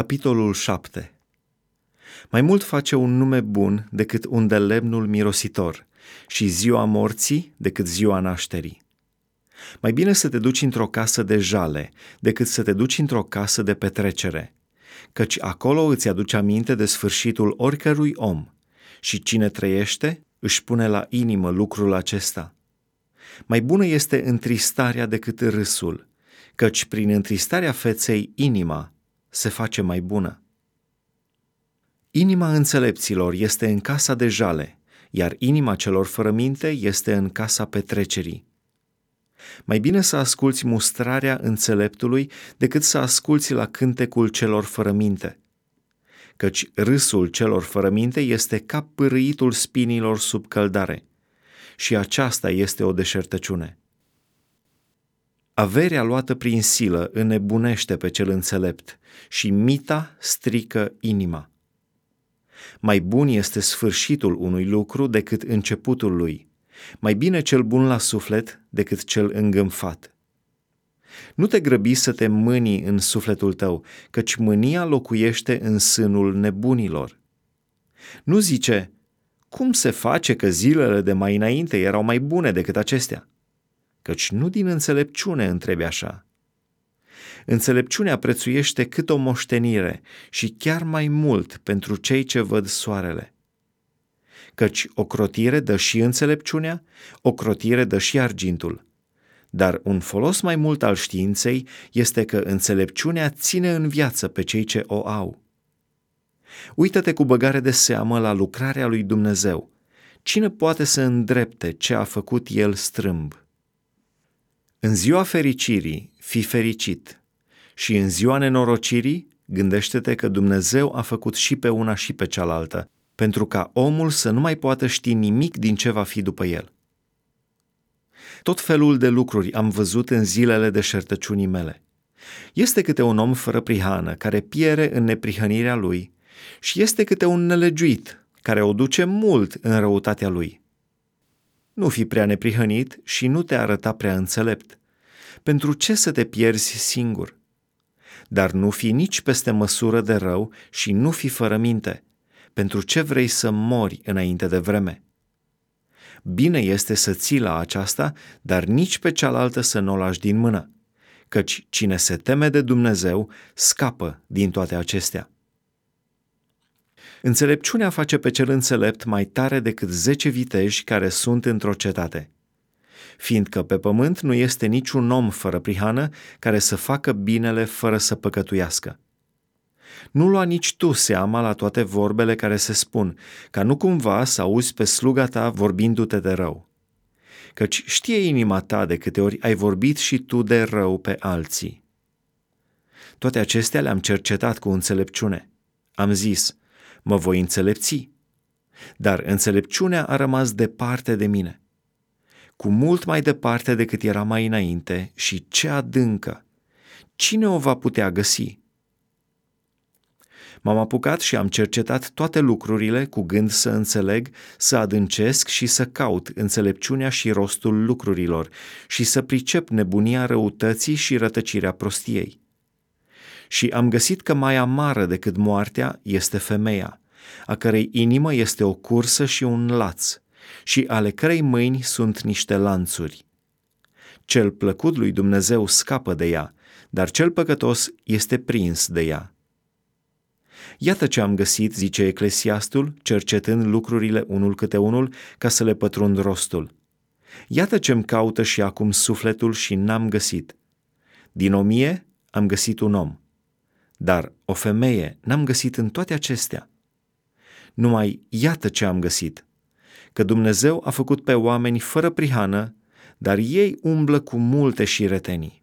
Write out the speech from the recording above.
Capitolul 7 Mai mult face un nume bun decât un de lemnul mirositor și ziua morții decât ziua nașterii. Mai bine să te duci într-o casă de jale decât să te duci într-o casă de petrecere, căci acolo îți aduce aminte de sfârșitul oricărui om și cine trăiește își pune la inimă lucrul acesta. Mai bună este întristarea decât râsul, căci prin întristarea feței inima se face mai bună. Inima înțelepților este în casa de jale, iar inima celor fără minte este în casa petrecerii. Mai bine să asculți mustrarea înțeleptului decât să asculți la cântecul celor fără minte. Căci râsul celor fără minte este ca pârâitul spinilor sub căldare. Și aceasta este o deșertăciune. Averea luată prin silă înnebunește pe cel înțelept și mita strică inima. Mai bun este sfârșitul unui lucru decât începutul lui. Mai bine cel bun la suflet decât cel îngânfat. Nu te grăbi să te mâni în sufletul tău, căci mânia locuiește în sânul nebunilor. Nu zice, cum se face că zilele de mai înainte erau mai bune decât acestea? Căci nu din înțelepciune întrebi așa. Înțelepciunea prețuiește cât o moștenire și chiar mai mult pentru cei ce văd soarele. Căci o crotire dă și înțelepciunea, o crotire dă și argintul. Dar un folos mai mult al științei este că înțelepciunea ține în viață pe cei ce o au. Uită-te cu băgare de seamă la lucrarea lui Dumnezeu. Cine poate să îndrepte ce a făcut el strâmb? În ziua fericirii, fi fericit și în ziua nenorocirii, gândește-te că Dumnezeu a făcut și pe una și pe cealaltă, pentru ca omul să nu mai poată ști nimic din ce va fi după el. Tot felul de lucruri am văzut în zilele de șertăciunii mele. Este câte un om fără prihană care piere în neprihănirea lui și este câte un nelegiuit care o duce mult în răutatea lui. Nu fi prea neprihănit și nu te arăta prea înțelept. Pentru ce să te pierzi singur? Dar nu fi nici peste măsură de rău și nu fi fără minte. Pentru ce vrei să mori înainte de vreme? Bine este să ții la aceasta, dar nici pe cealaltă să nu o lași din mână, căci cine se teme de Dumnezeu scapă din toate acestea. Înțelepciunea face pe cel înțelept mai tare decât zece viteji care sunt într-o cetate. Fiindcă pe pământ nu este niciun om fără prihană care să facă binele fără să păcătuiască. Nu lua nici tu seama la toate vorbele care se spun, ca nu cumva să auzi pe sluga ta vorbindu-te de rău. Căci știe inima ta de câte ori ai vorbit și tu de rău pe alții. Toate acestea le-am cercetat cu înțelepciune. Am zis, mă voi înțelepți. Dar înțelepciunea a rămas departe de mine, cu mult mai departe decât era mai înainte și ce adâncă. Cine o va putea găsi? M-am apucat și am cercetat toate lucrurile cu gând să înțeleg, să adâncesc și să caut înțelepciunea și rostul lucrurilor și să pricep nebunia răutății și rătăcirea prostiei și am găsit că mai amară decât moartea este femeia, a cărei inimă este o cursă și un laț, și ale cărei mâini sunt niște lanțuri. Cel plăcut lui Dumnezeu scapă de ea, dar cel păcătos este prins de ea. Iată ce am găsit, zice Eclesiastul, cercetând lucrurile unul câte unul ca să le pătrund rostul. Iată ce-mi caută și acum sufletul și n-am găsit. Din o mie am găsit un om, dar o femeie n-am găsit în toate acestea. Numai iată ce am găsit, că Dumnezeu a făcut pe oameni fără prihană, dar ei umblă cu multe și retenii.